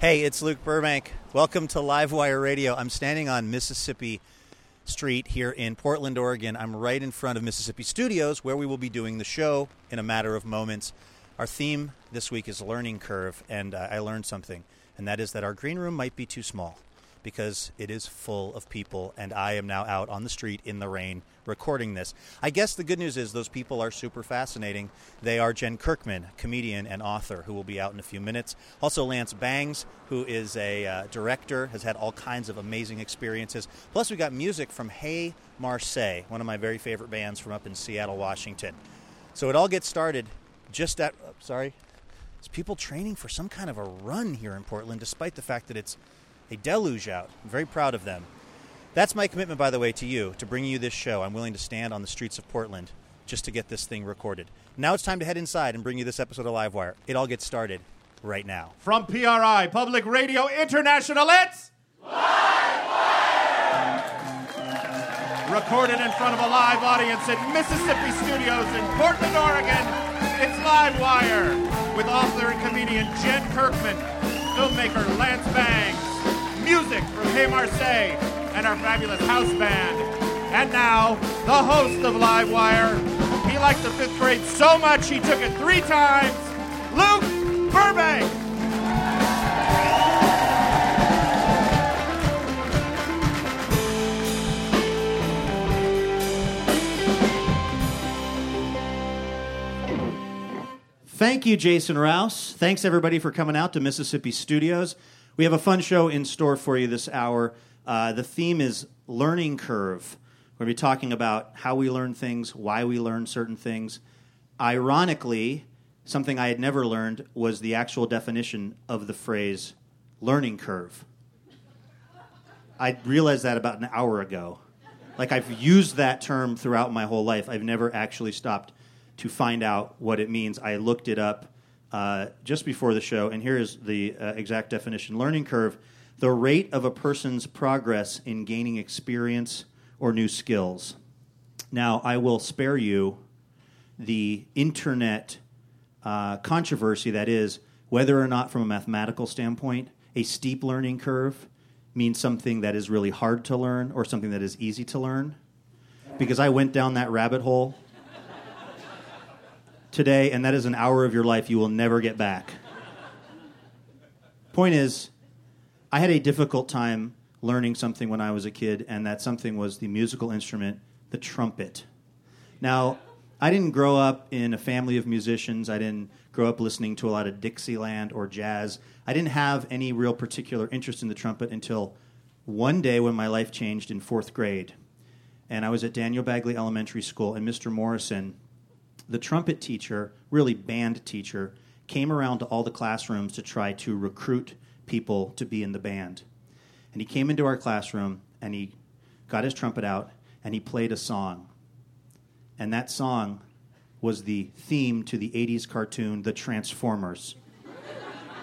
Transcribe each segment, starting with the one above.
Hey, it's Luke Burbank. Welcome to Livewire Radio. I'm standing on Mississippi Street here in Portland, Oregon. I'm right in front of Mississippi Studios where we will be doing the show in a matter of moments. Our theme this week is Learning Curve, and uh, I learned something, and that is that our green room might be too small because it is full of people, and I am now out on the street in the rain recording this. I guess the good news is those people are super fascinating. They are Jen Kirkman, comedian and author, who will be out in a few minutes. Also, Lance Bangs, who is a uh, director, has had all kinds of amazing experiences. Plus, we got music from Hey Marseille, one of my very favorite bands from up in Seattle, Washington. So it all gets started just at, sorry, it's people training for some kind of a run here in Portland, despite the fact that it's a deluge out. I'm very proud of them. That's my commitment, by the way, to you, to bring you this show. I'm willing to stand on the streets of Portland just to get this thing recorded. Now it's time to head inside and bring you this episode of Livewire. It all gets started right now. From PRI, Public Radio International, it's Livewire! Recorded in front of a live audience at Mississippi Studios in Portland, Oregon, it's Livewire with author and comedian Jen Kirkman, filmmaker Lance Bangs, music from Hey Marseille, and our fabulous house band. And now, the host of Livewire. He liked the fifth grade so much he took it three times, Luke Burbank. Thank you, Jason Rouse. Thanks, everybody, for coming out to Mississippi Studios. We have a fun show in store for you this hour. Uh, the theme is learning curve. We're going to be talking about how we learn things, why we learn certain things. Ironically, something I had never learned was the actual definition of the phrase learning curve. I realized that about an hour ago. Like I've used that term throughout my whole life. I've never actually stopped to find out what it means. I looked it up uh, just before the show, and here is the uh, exact definition Learning curve, the rate of a person's progress in gaining experience or new skills. Now, I will spare you the internet uh, controversy that is whether or not, from a mathematical standpoint, a steep learning curve means something that is really hard to learn or something that is easy to learn. Because I went down that rabbit hole today, and that is an hour of your life you will never get back. Point is, I had a difficult time learning something when I was a kid, and that something was the musical instrument, the trumpet. Now, I didn't grow up in a family of musicians. I didn't grow up listening to a lot of Dixieland or jazz. I didn't have any real particular interest in the trumpet until one day when my life changed in fourth grade. And I was at Daniel Bagley Elementary School, and Mr. Morrison the trumpet teacher, really band teacher, came around to all the classrooms to try to recruit people to be in the band. And he came into our classroom and he got his trumpet out and he played a song. And that song was the theme to the 80s cartoon The Transformers.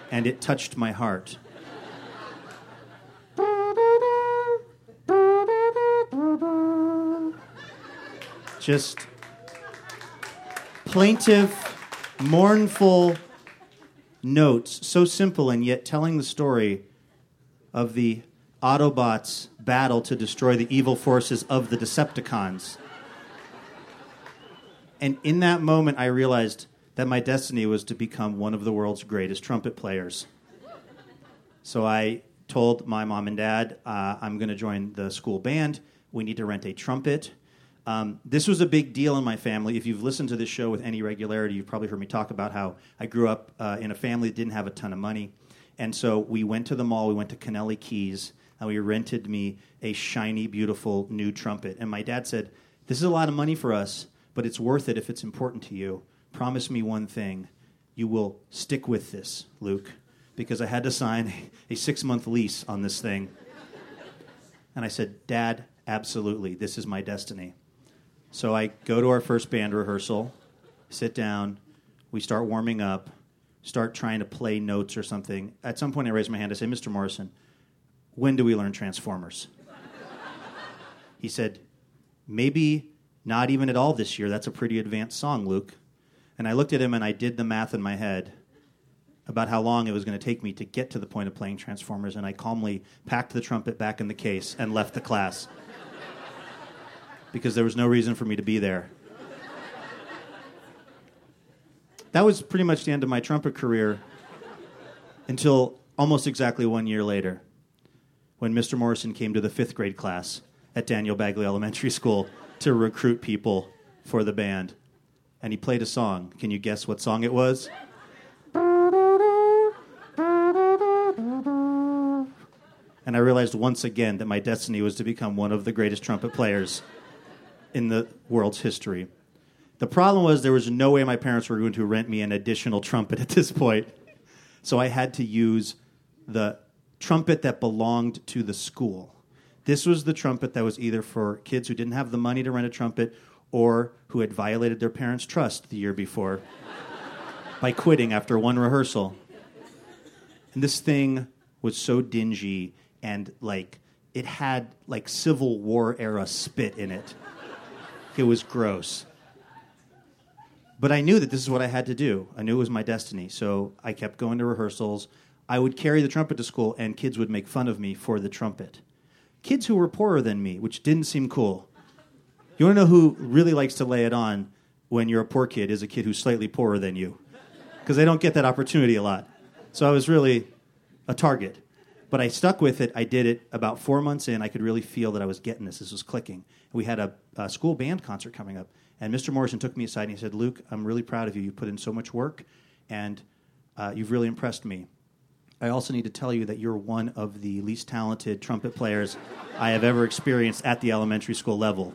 and it touched my heart. Just plaintive, mournful, notes, so simple and yet telling the story of the Autobots' battle to destroy the evil forces of the Decepticons. And in that moment, I realized that my destiny was to become one of the world's greatest trumpet players. So I told my mom and dad, uh, I'm going to join the school band. We need to rent a trumpet. Um, this was a big deal in my family. If you've listened to this show with any regularity, you've probably heard me talk about how I grew up uh, in a family that didn't have a ton of money. And so we went to the mall, we went to Kennelly Keys, and we rented me a shiny, beautiful new trumpet. And my dad said, This is a lot of money for us, but it's worth it if it's important to you. Promise me one thing you will stick with this, Luke, because I had to sign a six month lease on this thing. And I said, Dad, absolutely, this is my destiny. So I go to our first band rehearsal, sit down, we start warming up, start trying to play notes or something. At some point, I raise my hand. I say, Mr. Morrison, when do we learn Transformers? he said, maybe not even at all this year. That's a pretty advanced song, Luke. And I looked at him and I did the math in my head about how long it was going to take me to get to the point of playing Transformers, and I calmly packed the trumpet back in the case and left the class because there was no reason for me to be there. That was pretty much the end of my trumpet career until almost exactly one year later when Mr. Morrison came to the fifth grade class at Daniel Bagley Elementary School to recruit people for the band. And he played a song. Can you guess what song it was? And I realized once again that my destiny was to become one of the greatest trumpet players in the world's history. The problem was there was no way my parents were going to rent me an additional trumpet at this point. So I had to use the trumpet that belonged to the school. This was the trumpet that was either for kids who didn't have the money to rent a trumpet or who had violated their parents' trust the year before by quitting after one rehearsal. And this thing was so dingy and like it had like Civil War era spit in it. It was gross. But I knew that this is what I had to do. I knew it was my destiny. So I kept going to rehearsals. I would carry the trumpet to school, and kids would make fun of me for the trumpet. Kids who were poorer than me, which didn't seem cool. You want to know who really likes to lay it on when you're a poor kid is a kid who's slightly poorer than you. Because they don't get that opportunity a lot. So I was really a target. But I stuck with it. I did it about four months in. I could really feel that I was getting this. This was clicking. We had a, a school band concert coming up. And Mr. Morrison took me aside and he said, Luke, I'm really proud of you. You put in so much work and uh, you've really impressed me. I also need to tell you that you're one of the least talented trumpet players I have ever experienced at the elementary school level.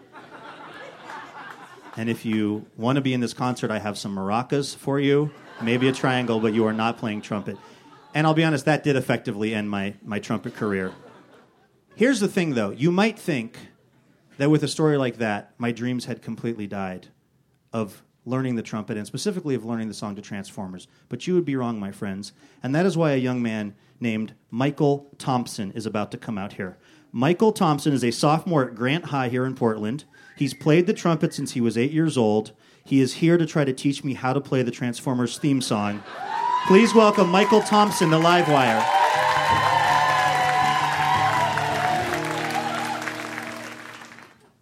And if you want to be in this concert, I have some maracas for you, maybe a triangle, but you are not playing trumpet. And I'll be honest, that did effectively end my, my trumpet career. Here's the thing, though you might think that with a story like that, my dreams had completely died of learning the trumpet and specifically of learning the song to Transformers. But you would be wrong, my friends. And that is why a young man named Michael Thompson is about to come out here. Michael Thompson is a sophomore at Grant High here in Portland. He's played the trumpet since he was eight years old. He is here to try to teach me how to play the Transformers theme song. Please welcome Michael Thompson to Livewire.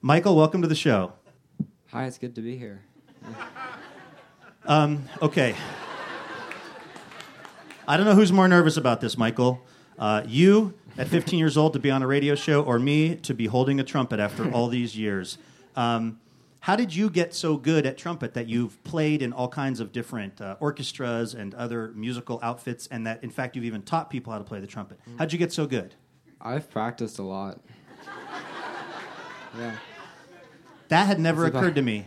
Michael, welcome to the show. Hi, it's good to be here. Um, okay. I don't know who's more nervous about this, Michael. Uh, you at 15 years old to be on a radio show, or me to be holding a trumpet after all these years. Um, how did you get so good at trumpet that you've played in all kinds of different uh, orchestras and other musical outfits, and that in fact you've even taught people how to play the trumpet? How'd you get so good? I've practiced a lot. Yeah. That had never That's about- occurred to me.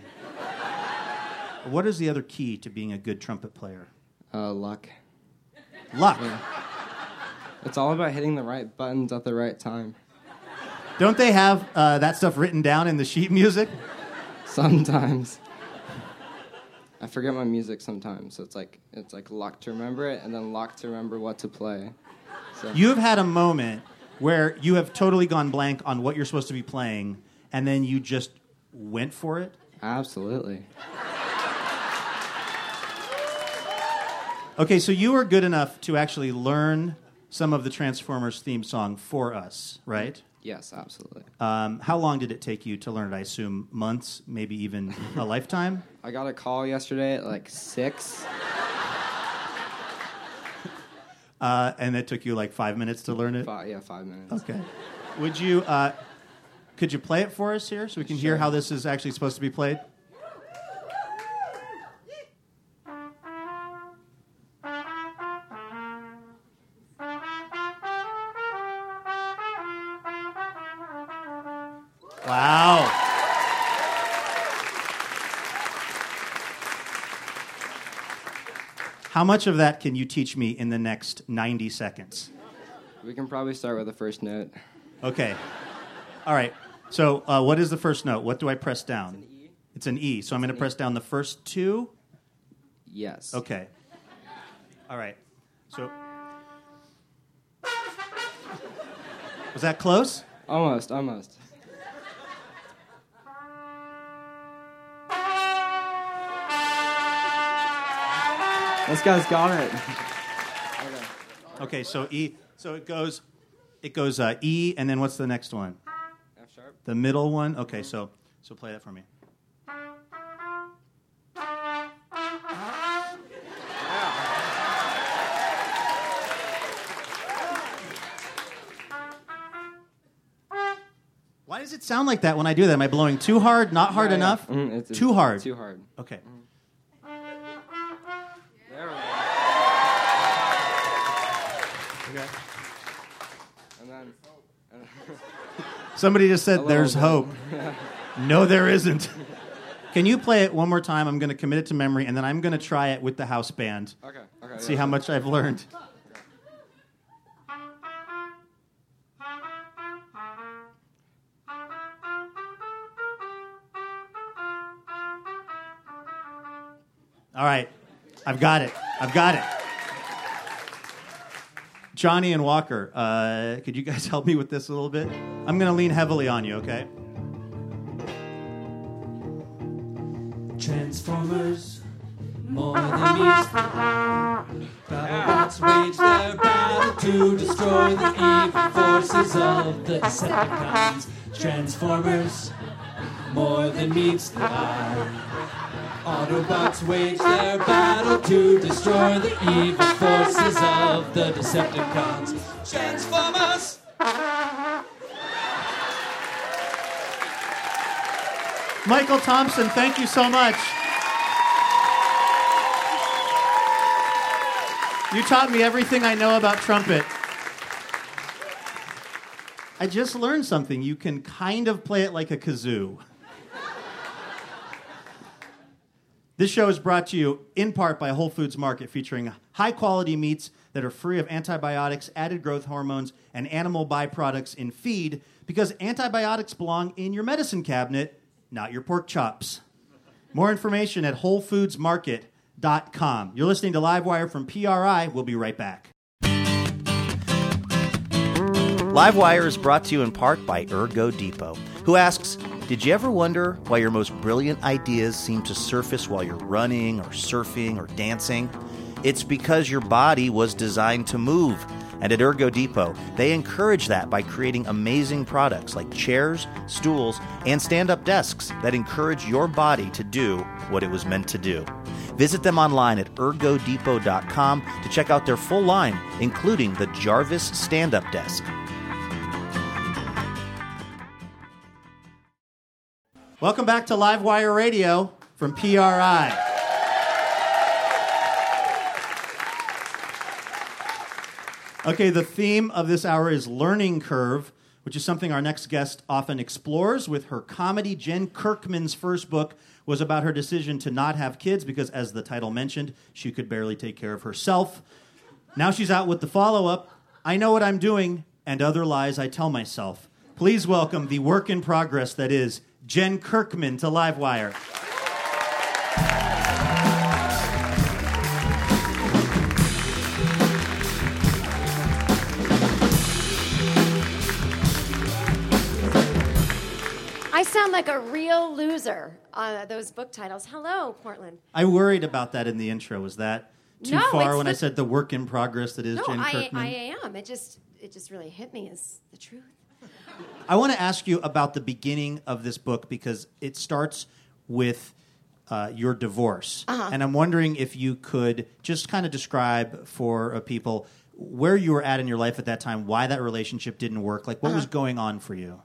What is the other key to being a good trumpet player? Uh, luck. Luck. It's all about hitting the right buttons at the right time. Don't they have uh, that stuff written down in the sheet music? Sometimes. I forget my music sometimes, so it's like it's like luck to remember it, and then luck to remember what to play. So You have had a moment where you have totally gone blank on what you're supposed to be playing, and then you just went for it. absolutely. Okay, so you were good enough to actually learn some of the Transformers theme song for us, right? Yes, absolutely. Um, how long did it take you to learn it? I assume months, maybe even a lifetime. I got a call yesterday at like six. Uh, and it took you like five minutes to learn it. Five, yeah, five minutes. Okay. Would you? Uh, could you play it for us here so we can hear how this is actually supposed to be played? How much of that can you teach me in the next 90 seconds? We can probably start with the first note. Okay. All right. So, uh, what is the first note? What do I press down? It's an E. So I'm going to press down the first two. Yes. Okay. All right. So. Was that close? Almost, almost. This guy's got it. Okay. So E. So it goes. It goes uh, E, and then what's the next one? F sharp. The middle one. Okay. So so play that for me. Why does it sound like that when I do that? Am I blowing too hard? Not hard Yeah, yeah. enough? Mhm, it's- too hard. Too hard. Okay. There Okay. And then. and- Somebody just said there's bit. hope. no, there isn't. Can you play it one more time? I'm going to commit it to memory, and then I'm going to try it with the house band. okay. Okay. See yeah. how much I've learned. All right, I've got it. I've got it. Johnny and Walker, uh, could you guys help me with this a little bit? I'm going to lean heavily on you, okay? Transformers, more than meets the eye. Autobots wage their battle to destroy the evil forces of the Decepticons. Transformers, more than meets the eye. Autobots wage their battle to destroy the evil forces of the Decepticons. Transformers! Michael Thompson, thank you so much. You taught me everything I know about trumpet. I just learned something. You can kind of play it like a kazoo. This show is brought to you in part by Whole Foods Market, featuring high quality meats that are free of antibiotics, added growth hormones, and animal byproducts in feed because antibiotics belong in your medicine cabinet, not your pork chops. More information at WholeFoodsMarket.com. You're listening to Livewire from PRI. We'll be right back. Livewire is brought to you in part by Ergo Depot, who asks Did you ever wonder why your most brilliant ideas seem to surface while you're running or surfing or dancing? It's because your body was designed to move. And at Ergo Depot, they encourage that by creating amazing products like chairs, stools, and stand up desks that encourage your body to do what it was meant to do. Visit them online at ergodepot.com to check out their full line, including the Jarvis stand up desk. Welcome back to Livewire Radio from PRI. Okay, the theme of this hour is learning curve, which is something our next guest often explores with her comedy. Jen Kirkman's first book was about her decision to not have kids because, as the title mentioned, she could barely take care of herself. Now she's out with the follow up I Know What I'm Doing and Other Lies I Tell Myself. Please welcome the work in progress that is Jen Kirkman to Livewire. I sound like a real loser on those book titles. Hello, Portland. I worried about that in the intro. Was that too No, far when I said the work in progress that is no, Jen I, Kirkman? I am. It just it just really hit me as the truth. I want to ask you about the beginning of this book because it starts with uh, your divorce. Uh-huh. And I'm wondering if you could just kind of describe for uh, people where you were at in your life at that time, why that relationship didn't work, like what Uh-huh. was going on for you.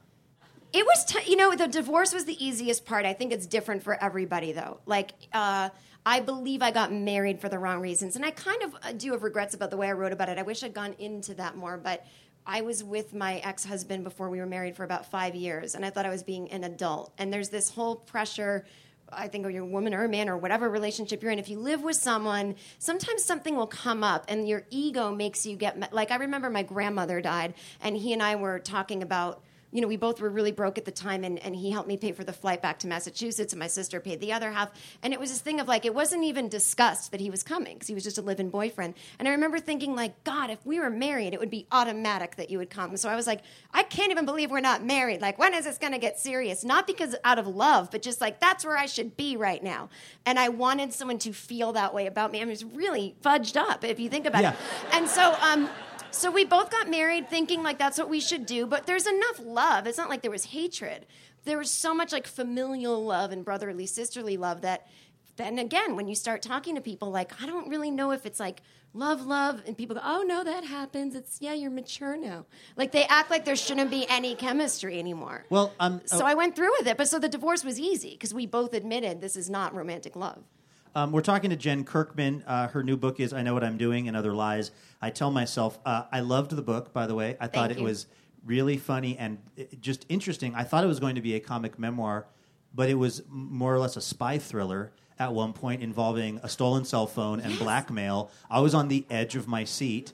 It was, t- you know, the divorce was the easiest part. I think it's different for everybody, though. Like, uh, I believe I got married for the wrong reasons, and I kind of uh, do have regrets about the way I wrote about it. I wish I'd gone into that more, but I was with my ex husband before we were married for about five years, and I thought I was being an adult. And there's this whole pressure. I think, or you're a woman or a man or whatever relationship you're in, if you live with someone, sometimes something will come up and your ego makes you get. Like, I remember my grandmother died, and he and I were talking about you know, we both were really broke at the time, and, and he helped me pay for the flight back to Massachusetts, and my sister paid the other half. And it was this thing of like, it wasn't even discussed that he was coming because he was just a live in boyfriend. And I remember thinking, like, God, if we were married, it would be automatic that you would come. So I was like, I can't even believe we're not married. Like, when is this going to get serious? Not because out of love, but just like, that's where I should be right now. And I wanted someone to feel that way about me. I mean, it's really fudged up if you think about Yeah. it. And so, um, so we both got married thinking like that's what we should do, but there's enough love. It's not like there was hatred. There was so much like familial love and brotherly, sisterly love that then again, when you start talking to people, like, I don't really know if it's like love, love, and people go, oh no, that happens. It's, yeah, you're mature now. Like they act like there shouldn't be any chemistry anymore. Well, um, so uh, I went through with it. But so the divorce was easy because we both admitted this is not romantic love. Um, we're talking to Jen Kirkman. Uh, her new book is I Know What I'm Doing and Other Lies. I Tell Myself. Uh, I loved the book, by the way. I thought it you. was really funny and uh, just interesting. I thought it was going to be a comic memoir, but it was more or less a spy thriller at one point involving a stolen cell phone and blackmail. I was on the edge of my seat.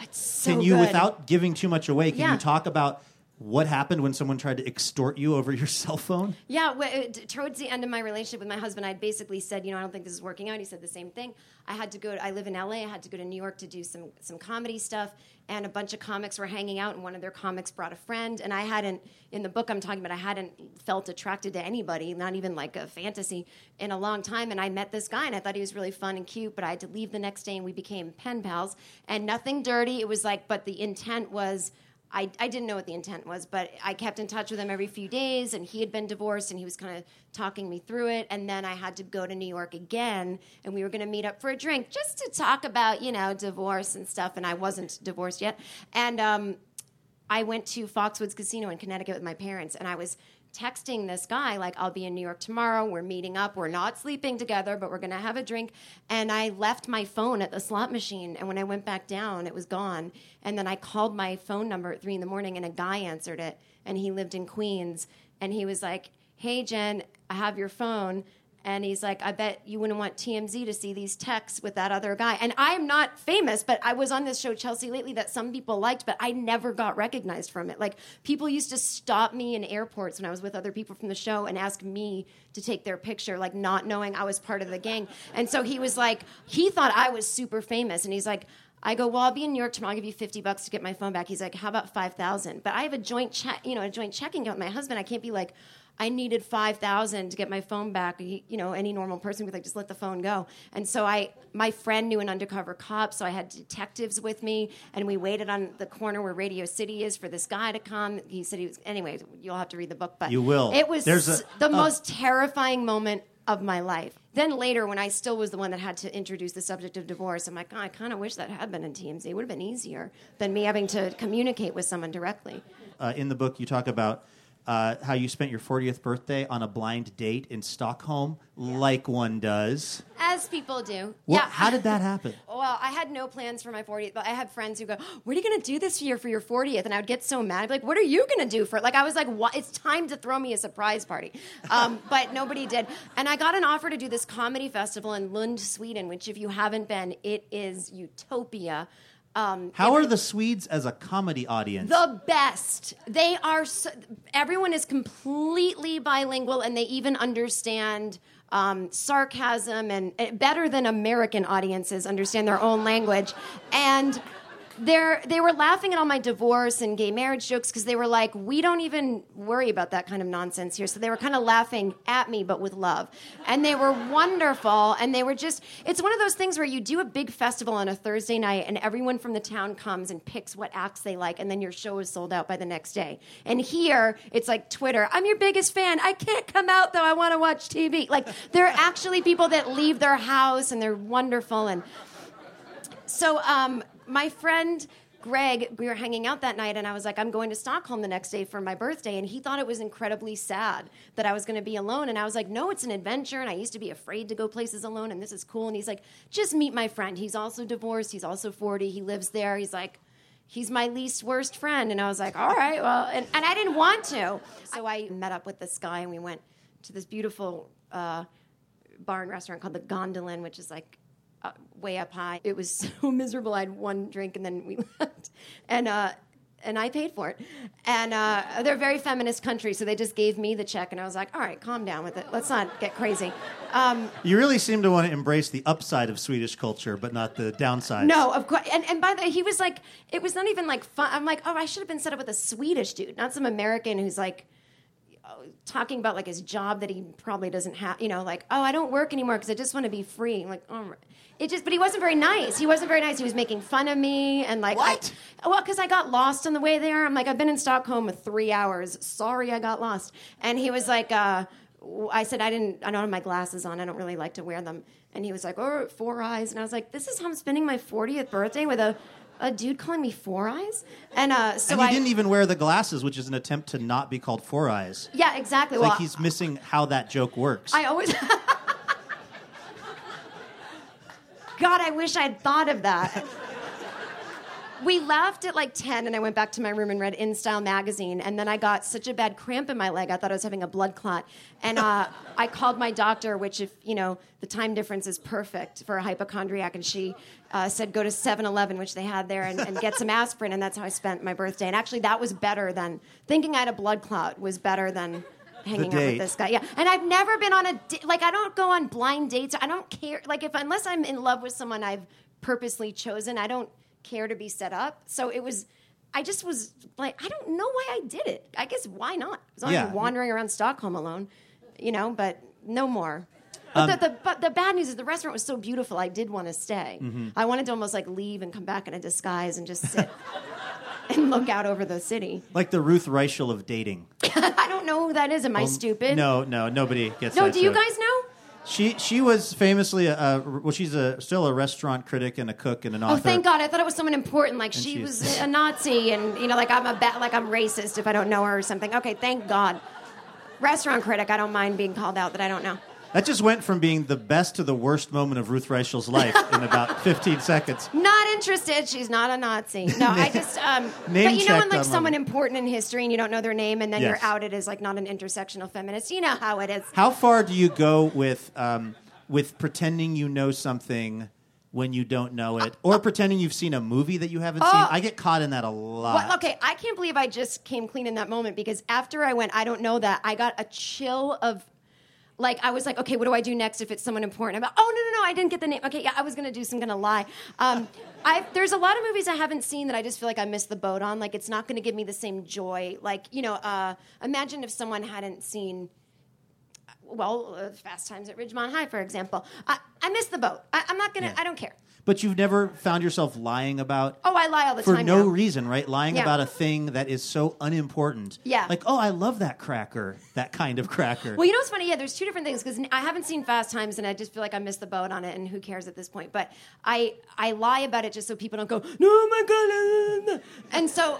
It's so can you, good. without giving too much away, can Yeah. you talk about what happened when someone tried to extort you over your cell phone? Yeah, well, towards the end of my relationship with my husband, I basically said, you know, I don't think this is working out. He said the same thing. I had to go. I live in LA. I had to go to New York to do some some comedy stuff, and a bunch of comics were hanging out, and one of their comics brought a friend, and I hadn't in the book I'm talking about. I hadn't felt attracted to anybody, not even like a fantasy, in a long time. And I met this guy, and I thought he was really fun and cute, but I had to leave the next day, and we became pen pals, and nothing dirty. It was like, but the intent was. I, I didn't know what the intent was, but I kept in touch with him every few days, and he had been divorced, and he was kind of talking me through it. And then I had to go to New York again, and we were going to meet up for a drink just to talk about, you know, divorce and stuff. And I wasn't divorced yet. And um, I went to Foxwoods Casino in Connecticut with my parents, and I was texting this guy like I'll be in New York tomorrow. We're meeting up. We're not sleeping together, but we're going to have a drink. And I left my phone at the slot machine, and when I went back down, it was gone. And then I called my phone number at three in the morning, and a guy answered it, and he lived in Queens, and he was like, "Hey Jen, I have your phone." And he's like, I bet you wouldn't want TMZ to see these texts with that other guy. And I'm not famous, but I was on this show, Chelsea Lately that some people liked, but I never got recognized from it. Like, people used to stop me in airports when I was with other people from the show and ask me to take their picture, like, not knowing I was part of the gang. And so he was like, he thought I was super famous. And he's like, I go, well, I'll be in New York tomorrow. I'll give you 50 bucks to get my phone back. He's like, how about 5,000? But I have a joint check, you know, a joint checking account with my husband. I can't be like, I needed 5,000 to get my phone back. You you know, any normal person would like, just let the phone go. And so I, my friend knew an undercover cop, so I had detectives with me, and we waited on the corner where Radio City is for this guy to come. He said he was, anyway, you'll have to read the book, but You will. It was a- the uh, most terrifying moment of my life. Then later, when I still was the one that had to introduce the subject of divorce, I'm like, oh, I kind of wish that had been in TMZ. It would have been easier than me having to communicate with someone directly. Uh, in the book, you talk about uh, how you spent your 40th birthday on a blind date in Stockholm, like one does. As people do. Well, yeah. how did that happen? Well, I had no plans for my 40th, but I had friends who go, "What are you going to do this year for your 40th?" And I would get so mad. I'd be like, "What are you going to do for it?" Like I was like, "What? It's time to throw me a surprise party." Um, but nobody did. And I got an offer to do this comedy festival in Lund, Sweden, which, if you haven't been, it is utopia. Um, How every- are the Swedes as a comedy audience? the best. They are. So, everyone is completely bilingual, and they even understand um, sarcasm and uh, better than American audiences understand their own language. And they're they were laughing at all my divorce and gay marriage jokes because they were like, we don't even worry about that kind of nonsense here. So they were kind of laughing at me, but with love, and they were wonderful. And they were just, it's one of those things where you do a big festival on a Thursday night, and everyone from the town comes and picks what acts they like, and then your show is sold out by the next day. And here, it's like Twitter, I'm your biggest fan. I can't come out though. I want to watch TV. Like there are actually people that leave their house, and they're wonderful and. So, um, my friend Greg, we were hanging out that night, and I was like, I'm going to Stockholm the next day for my birthday. And he thought it was incredibly sad that I was going to be alone. And I was like, No, it's an adventure. And I used to be afraid to go places alone, and this is cool. And he's like, Just meet my friend. He's also divorced. He's also 40. He lives there. He's like, He's my least worst friend. And I was like, All right, well, and, and I didn't want to. So I met up with this guy, and we went to this beautiful uh, bar and restaurant called the Gondolen, which is like uh, way up high. It was so miserable. I had one drink and then we left, and uh, and I paid for it. And uh, they're a very feminist country, so they just gave me the check, and I was like, all right, calm down with it. Let's not get crazy. Um, You really seem to want to embrace the upside of Swedish culture, but not the downside. no, of course. And, and by the way, he was like, it was not even like fun. I'm like, oh, I should have been set up with a Swedish dude, not some American who's like talking about like his job that he probably doesn't have. You know, like, oh, I don't work anymore because I just want to be free. I'm like, oh, it just. But he wasn't very nice. He wasn't very nice. He was making fun of me and like, What? I, well, because I got lost on the way there. I'm like, I've been in Stockholm with three hours. Sorry, I got lost. And he was like, uh, I said I didn't. I don't have my glasses on. I don't really like to wear them. And he was like, oh, four eyes." And I was like, "This is how I'm spending my 40th birthday with a, a dude calling me four eyes." And uh, so and you I didn't even wear the glasses, which is an attempt to not be called Four Eyes. yeah, exactly. It's well, like he's missing how that joke works. I always. God, I wish I'd thought of that. We left at like 10, and I went back to my room and read In Style magazine. And then I got such a bad cramp in my leg, I thought I was having a blood clot. And uh, I called my doctor, which, if you know, the time difference is perfect for a hypochondriac. And she uh, said, go to 7 Eleven, which they had there, and, and get some aspirin. And that's how I spent my birthday. And actually, that was better than thinking I had a blood clot, was better than hanging out with this guy. Yeah, and I've never been on a di- like I don't go on blind dates. I don't care like if unless I'm in love with someone I've purposely chosen, I don't care to be set up. So it was I just was like I don't know why I did it. I guess why not? I was Yeah. wandering around Stockholm alone, you know, but no more. But um, the, the, but the bad news is the restaurant was so beautiful. I did want to stay. Mm-hmm. I wanted to almost like leave and come back in a disguise and just sit and look out over the city. like the Ruth Reichl of dating. I don't know who that is. Am I stupid? No, no, nobody gets No, that do you joke. guys know? She she was famously a, a well, she's a still a restaurant critic and a cook and an author. Oh, thank God! I thought it was someone important. Like she was a Nazi, and you know, like I'm a ba- like I'm racist if I don't know her or something. Okay, thank God. Restaurant critic. I don't mind being called out that I don't know. That just went from being the best to the worst moment of Ruth Reichl's life in about 15 seconds. Not interested. She's not a Nazi. No, I just. Um, Name but you know when like someone important in history and you don't know their name, and then Yes. you're outed as like not an intersectional feminist. You know how it is. How far do you go with um, with pretending you know something when you don't know it, or pretending you've seen a movie that you haven't seen? Oh. I get caught in that a lot. Well, okay, I can't believe I just came clean in that moment because after I went, I don't know that I got a chill of. Like I was like, okay, what do I do next if it's someone important? I'm like, oh no, no, no, I didn't get the name. Okay, yeah, I was gonna do some gonna lie. Um, I there's a lot of movies I haven't seen that I just feel like I missed the boat on. Like it's not gonna give me the same joy. Like you know, uh, imagine if someone hadn't seen well, uh, Fast Times at Ridgemont High, for example. I, I missed the boat. I, I'm not gonna. Yeah. I don't care. But you've never found yourself lying about Oh, I lie all the for time for no now. reason, right? Lying Yeah. about a thing that is so unimportant. Yeah. Like, oh, I love that cracker, that kind of cracker. Well, you know what's funny? Yeah, there's two different things because I haven't seen Fast Times, and I just feel like I missed the boat on it, and who cares at this point? But I I lie about it just so people don't go, no, oh my god, and so.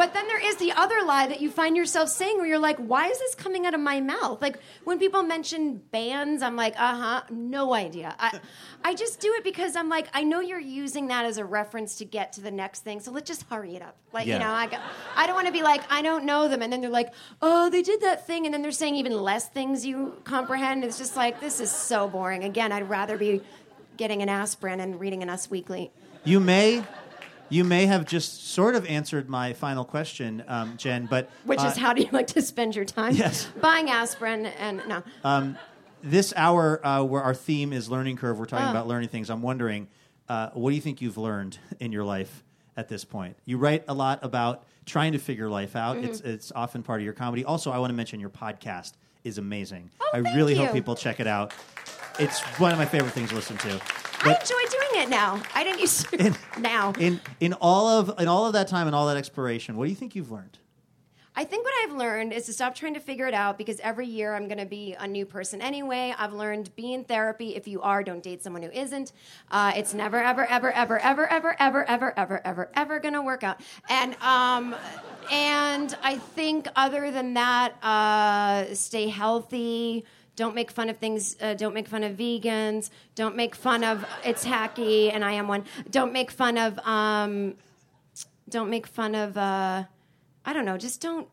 But then there is the other lie that you find yourself saying where you're like, why is this coming out of my mouth? Like when people mention bands, I'm like, uh huh, no idea. I, I just do it because I'm like, I know you're using that as a reference to get to the next thing, so let's just hurry it up. Like, Yeah. you know, I, go, I don't want to be like, I don't know them. And then they're like, oh, they did that thing. And then they're saying even less things you comprehend. It's just like, this is so boring. Again, I'd rather be getting an aspirin and reading an Us Weekly. You may, you may have just sort of answered my final question, um, Jen. But Which uh, is how do you like to spend your time? Yes. Buying aspirin and no. this hour uh, where our theme is learning curve. We're talking Oh. about learning things. I'm wondering, uh, what do you think you've learned in your life at this point. You write a lot about trying to figure life out. Mm-hmm. It's it's often part of your comedy. Also, I want to mention your podcast is amazing. Oh, I really hope people check it out. It's one of my favorite things to listen to. I enjoy doing it now. I didn't used to now. in in all of in all of that time and all that exploration, what do you think you've learned? I think what I've learned is to stop trying to figure it out because every year I'm going to be a new person anyway. I've learned be in therapy. If you are, don't date someone who isn't. Uh, it's never, ever, ever, ever, ever, ever, ever, ever, ever, ever, ever going to work out. And um, and I think other than that, uh, stay healthy. Don't make fun of things. Uh, don't make fun of vegans. Don't make fun of it's hacky, and I am one. Don't make fun of. Um, don't make fun of. Uh, I don't know. Just don't.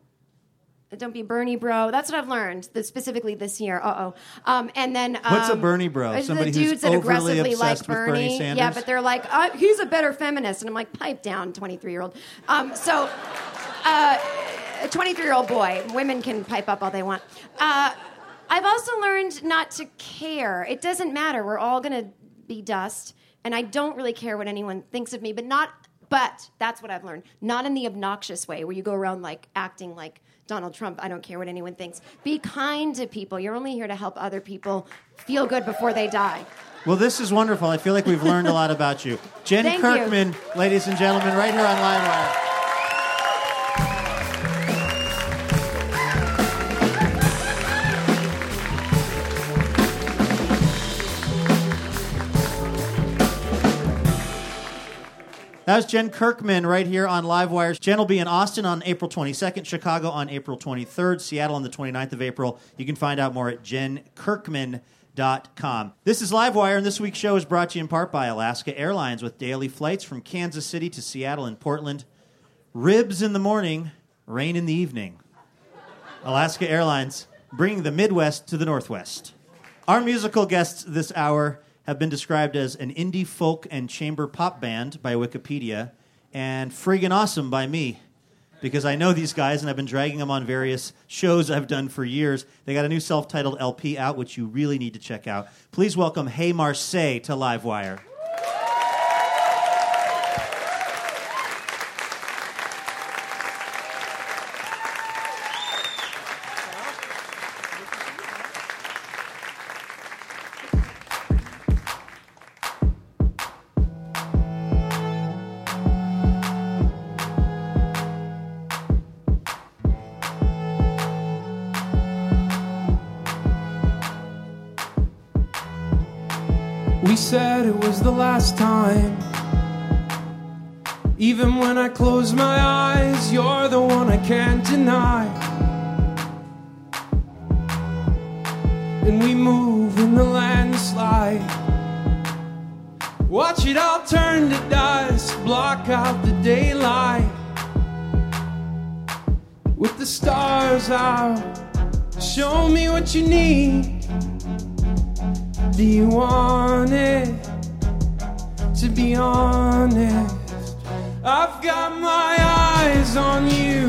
Don't be Bernie bro. That's what I've learned. That specifically this year. Uh oh. Um, and then um, What's a Bernie bro? Somebody the who's dudes that overly aggressively like obsessed with Bernie. Bernie Yeah, but they're like, uh, he's a better feminist, and I'm like, pipe down, 23 year old. Um, so. Uh, a 23 year old boy. Women can pipe up all they want. Uh, I've also learned not to care. It doesn't matter. We're all going to be dust, and I don't really care what anyone thinks of me, but not. But that's what I've learned. Not in the obnoxious way where you go around like acting like Donald Trump. I don't care what anyone thinks. Be kind to people. You're only here to help other people feel good before they die. Well, this is wonderful. I feel like we've learned a lot about you. Jen Thank you. Kirkman, ladies and gentlemen, right here on Livewire. That was Jen Kirkman right here on Livewire. Jen will be in Austin on April 22nd, Chicago on April 23rd, Seattle on the 29th of April. You can find out more at jenkirkman.com. This is Livewire, and this week's show is brought to you in part by Alaska Airlines with daily flights from Kansas City to Seattle and Portland. Ribs in the morning, rain in the evening. Alaska Airlines, bringing the Midwest to the Northwest. Our musical guests this hour have been described as an indie folk and chamber pop band by Wikipedia and friggin' awesome by me because I know these guys and I've been dragging them on various shows I've done for years. They got a new self titled LP out, which you really need to check out. Please welcome Hey Marseille to Livewire. My eyes, you're the one I can't deny. And we move in the landslide. Watch it all turn to dust, block out the daylight. With the stars out, show me what you need. Do you want it? To be honest, I've got my eyes on you.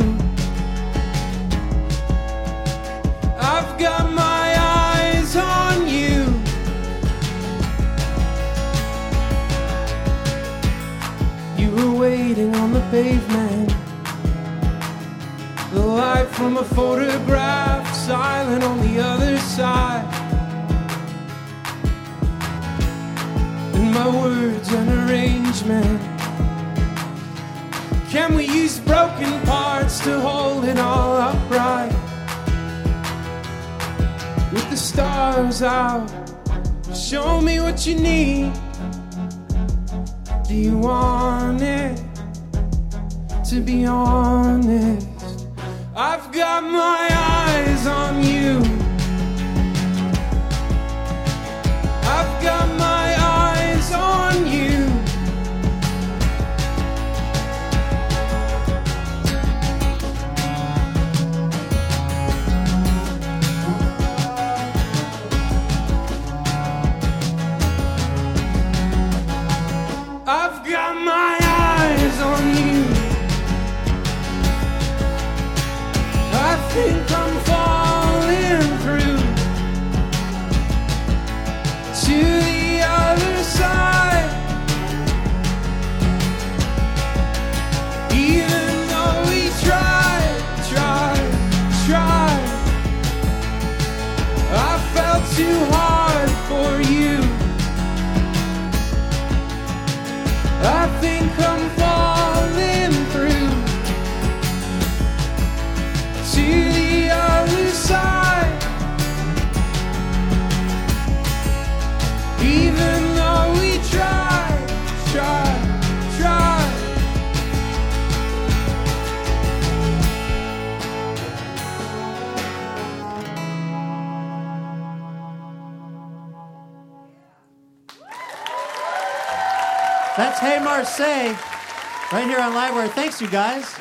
I've got my eyes on you. You were waiting on the pavement. The light from a photograph, silent on the other side. in my words and arrangement. Can we use broken parts to hold it all upright? With the stars out, show me what you need. Do you want it? To be honest, I've got my eyes on you. I've got my here on Livewire. Thanks, you guys.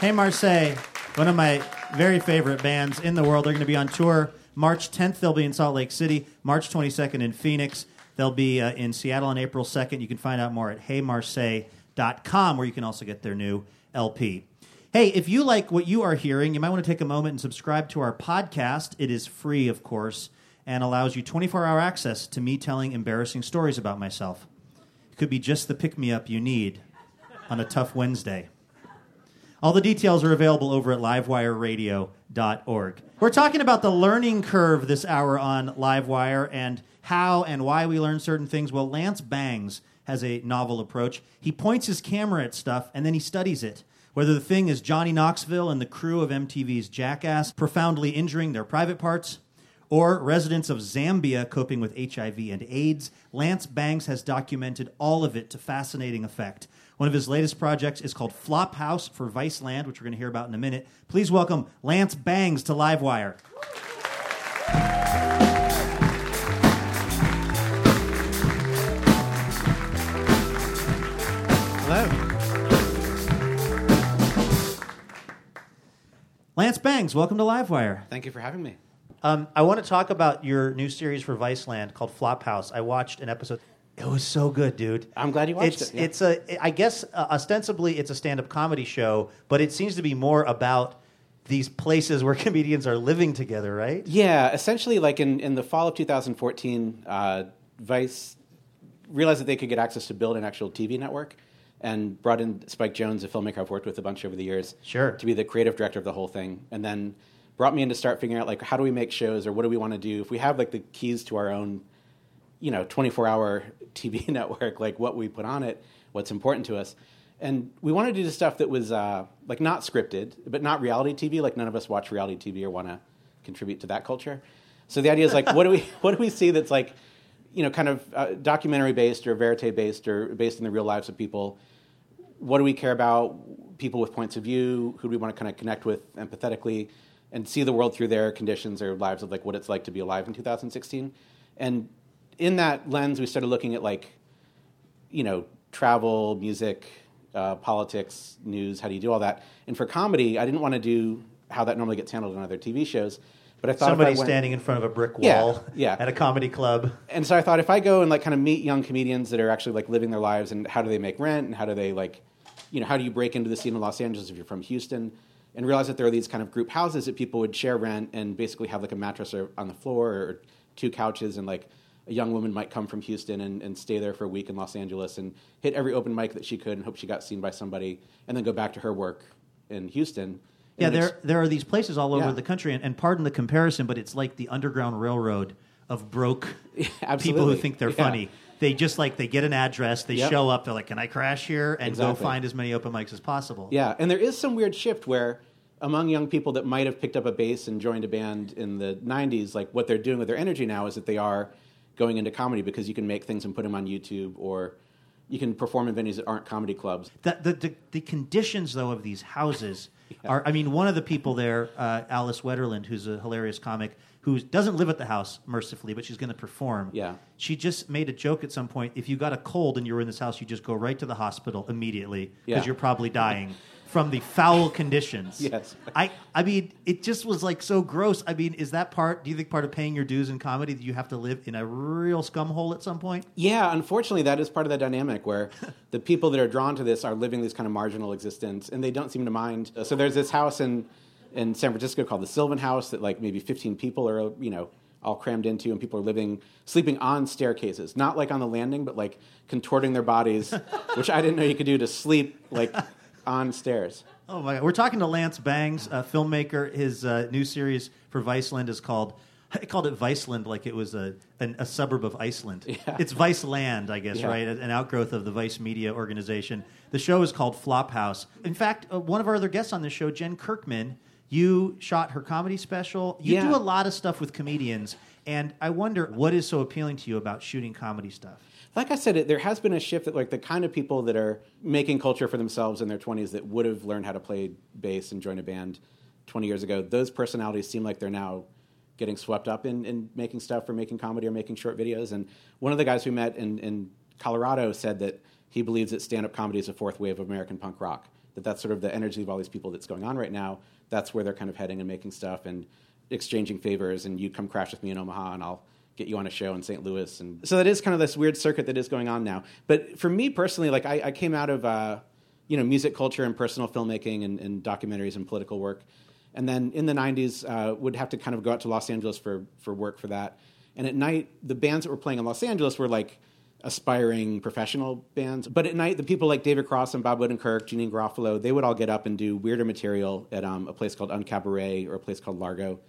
Hey Marseille, one of my very favorite bands in the world. They're going to be on tour March 10th. They'll be in Salt Lake City. March 22nd in Phoenix. They'll be uh, in Seattle on April 2nd. You can find out more at heymarseille.com, where you can also get their new LP. Hey, if you like what you are hearing, you might want to take a moment and subscribe to our podcast. It is free, of course, and allows you 24 hour access to me telling embarrassing stories about myself. It could be just the pick me up you need on a tough Wednesday. All the details are available over at livewireradio.org. We're talking about the learning curve this hour on Livewire and how and why we learn certain things. Well, Lance Bangs has a novel approach. He points his camera at stuff and then he studies it. Whether the thing is Johnny Knoxville and the crew of MTV's Jackass profoundly injuring their private parts, or residents of Zambia coping with HIV and AIDS, Lance Bangs has documented all of it to fascinating effect. One of his latest projects is called Flophouse for Viceland, which we're going to hear about in a minute. Please welcome Lance Bangs to Livewire. Hello. Lance Bangs, welcome to Livewire. Thank you for having me. Um, I want to talk about your new series for Viceland called Flophouse. I watched an episode. It was so good, dude. I'm glad you watched it's, it. yeah. It's a, I guess, uh, ostensibly it's a stand-up comedy show, but it seems to be more about these places where comedians are living together, right? Yeah, essentially, like in, in the fall of 2014, uh, Vice realized that they could get access to build an actual TV network and brought in Spike Jonze, a filmmaker I've worked with a bunch over the years, Sure. to be the creative director of the whole thing, and then brought me in to start figuring out like how do we make shows or what do we want to do if we have like the keys to our own, you know, 24 hour TV network, like what we put on it, what's important to us. And we wanted to do the stuff that was uh, like not scripted, but not reality TV. Like none of us watch reality TV or want to contribute to that culture. So the idea is like, what do we what do we see that's like, you know, kind of uh, documentary based or verite based or based in the real lives of people? What do we care about? People with points of view. Who do we want to kind of connect with empathetically, and see the world through their conditions or lives of like what it's like to be alive in 2016. And in that lens, we started looking at like, you know, travel, music, uh, politics, news. How do you do all that? And for comedy, I didn't want to do how that normally gets handled on other TV shows. But I thought Somebody I went, standing in front of a brick Yeah, wall yeah. at a comedy club. and so I thought if I go and like kind of meet young comedians that are actually like living their lives and how do they make rent and how do they like, you know, how do you break into the scene in Los Angeles if you're from Houston, and realize that there are these kind of group houses that people would share rent and basically have like a mattress or, on the floor or two couches and like a young woman might come from Houston and, and stay there for a week in Los Angeles and hit every open mic that she could and hope she got seen by somebody and then go back to her work in Houston. Yeah, there there are these places all over Yeah. the country, and, and pardon the comparison, but it's like the Underground Railroad of broke people who think they're Yeah. funny. They just like they get an address, they Yep. show up, they're like, "Can I crash here?" and go find as many open mics as possible. Yeah, and there is some weird shift where among young people that might have picked up a bass and joined a band in the 90s, like what they're doing with their energy now is that they are going into comedy because you can make things and put them on YouTube or you can perform in venues that aren't comedy clubs. The, the, the, the conditions, though, of these houses are. I mean, one of the people there, uh, Alice Wetterlund, who's a hilarious comic, who doesn't live at the house, mercifully, but she's going to perform. Yeah. She just made a joke at some point. If you got a cold and you were in this house, you just go right to the hospital immediately because Yeah. you're probably dying from the foul conditions. Yes. I, I mean, it just was like so gross. I mean, is that part, do you think part of paying your dues in comedy that you have to live in a real scum hole at some point? Yeah, unfortunately, that is part of the dynamic where the people that are drawn to this are living this kind of marginal existence, and they don't seem to mind. So there's this house in in San Francisco called the Sylvan House that like maybe 15 people are you know all crammed into, and people are living sleeping on staircases, not like on the landing, but like contorting their bodies, which I didn't know you could do to sleep like on stairs. Oh my God! We're talking to Lance Bangs, a filmmaker. His uh, new series for Viceland is called. I called it Viceland like it was a an, a suburb of Iceland. It's Viceland, I guess, Yeah. right? An outgrowth of the Vice Media organization. The show is called Flophouse. In fact, uh, one of our other guests on this show, Jen Kirkman, you shot her comedy special. You Yeah. do a lot of stuff with comedians, and I wonder what is so appealing to you about shooting comedy stuff. like I said, it, there has been a shift that like the kind of people that are making culture for themselves in their 20s that would have learned how to play bass and join a band 20 years ago, those personalities seem like they're now getting swept up in, in making stuff or making comedy or making short videos. And one of the guys we met in, in Colorado said that he believes that stand-up comedy is a fourth wave of American punk rock. That that's sort of the energy of all these people that's going on right now. That's where they're kind of heading and making stuff and exchanging favors. And you come crash with me in Omaha, and I'll get you on a show in St. Louis. And so that is kind of this weird circuit that is going on now. But for me personally, like I, I came out of uh, you know music culture and personal filmmaking and, and documentaries and political work, and then in the '90s uh, would have to kind of go out to Los Angeles for for work for that. And at night, the bands that were playing in Los Angeles were like aspiring professional bands. But at night, the people like David Cross and Bob Odenkirk, Janeane Garofalo, they would all get up and do weirder material at um, a place called Uncabaret or a place called Largo.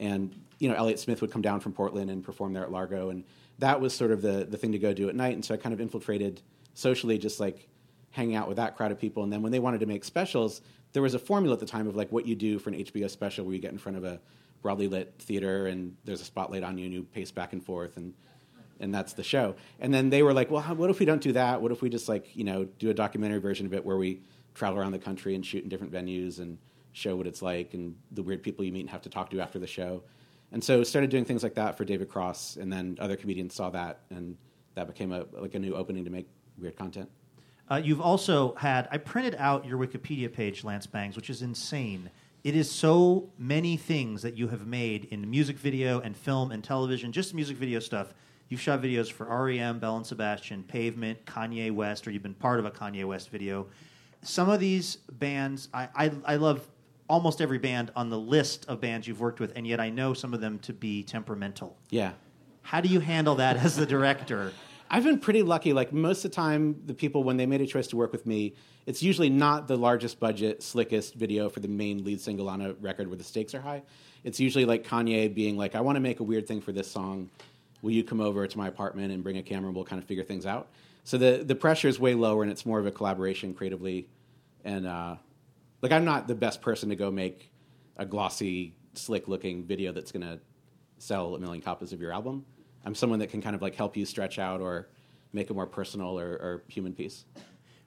And you know, Elliott Smith would come down from Portland and perform there at Largo, and that was sort of the the thing to go do at night. And so I kind of infiltrated socially, just like hanging out with that crowd of people. And then when they wanted to make specials, there was a formula at the time of like what you do for an HBO special, where you get in front of a broadly lit theater and there's a spotlight on you, and you pace back and forth and and that's the show. And then they were like, well, how, what if we don't do that? What if we just like, you know, do a documentary version of it where we travel around the country and shoot in different venues and show what it's like and the weird people you meet and have to talk to after the show. And so started doing things like that for David Cross, and then other comedians saw that, and that became a like a new opening to make weird content. Uh, you've also had, I printed out your Wikipedia page, Lance Bangs, which is insane. It is so many things that you have made in music video and film and television, just music video stuff. You've shot videos for REM, Belle and Sebastian, Pavement, Kanye West, or you've been part of a Kanye West video. Some of these bands, I, I, I love almost every band on the list of bands you've worked with, and yet I know some of them to be temperamental. Yeah. How do you handle that as the director? I've been pretty lucky. Like most of the time, the people when they made a choice to work with me, it's usually not the largest budget, slickest video for the main lead single on a record where the stakes are high. It's usually like Kanye being like, "I want to make a weird thing for this song. Will you come over to my apartment and bring a camera? and We'll kind of figure things out." So the the pressure is way lower, and it's more of a collaboration creatively. And uh, like, I'm not the best person to go make a glossy, slick looking video that's going to sell a million copies of your album. I'm someone that can kind of like help you stretch out or make a more personal or, or human piece.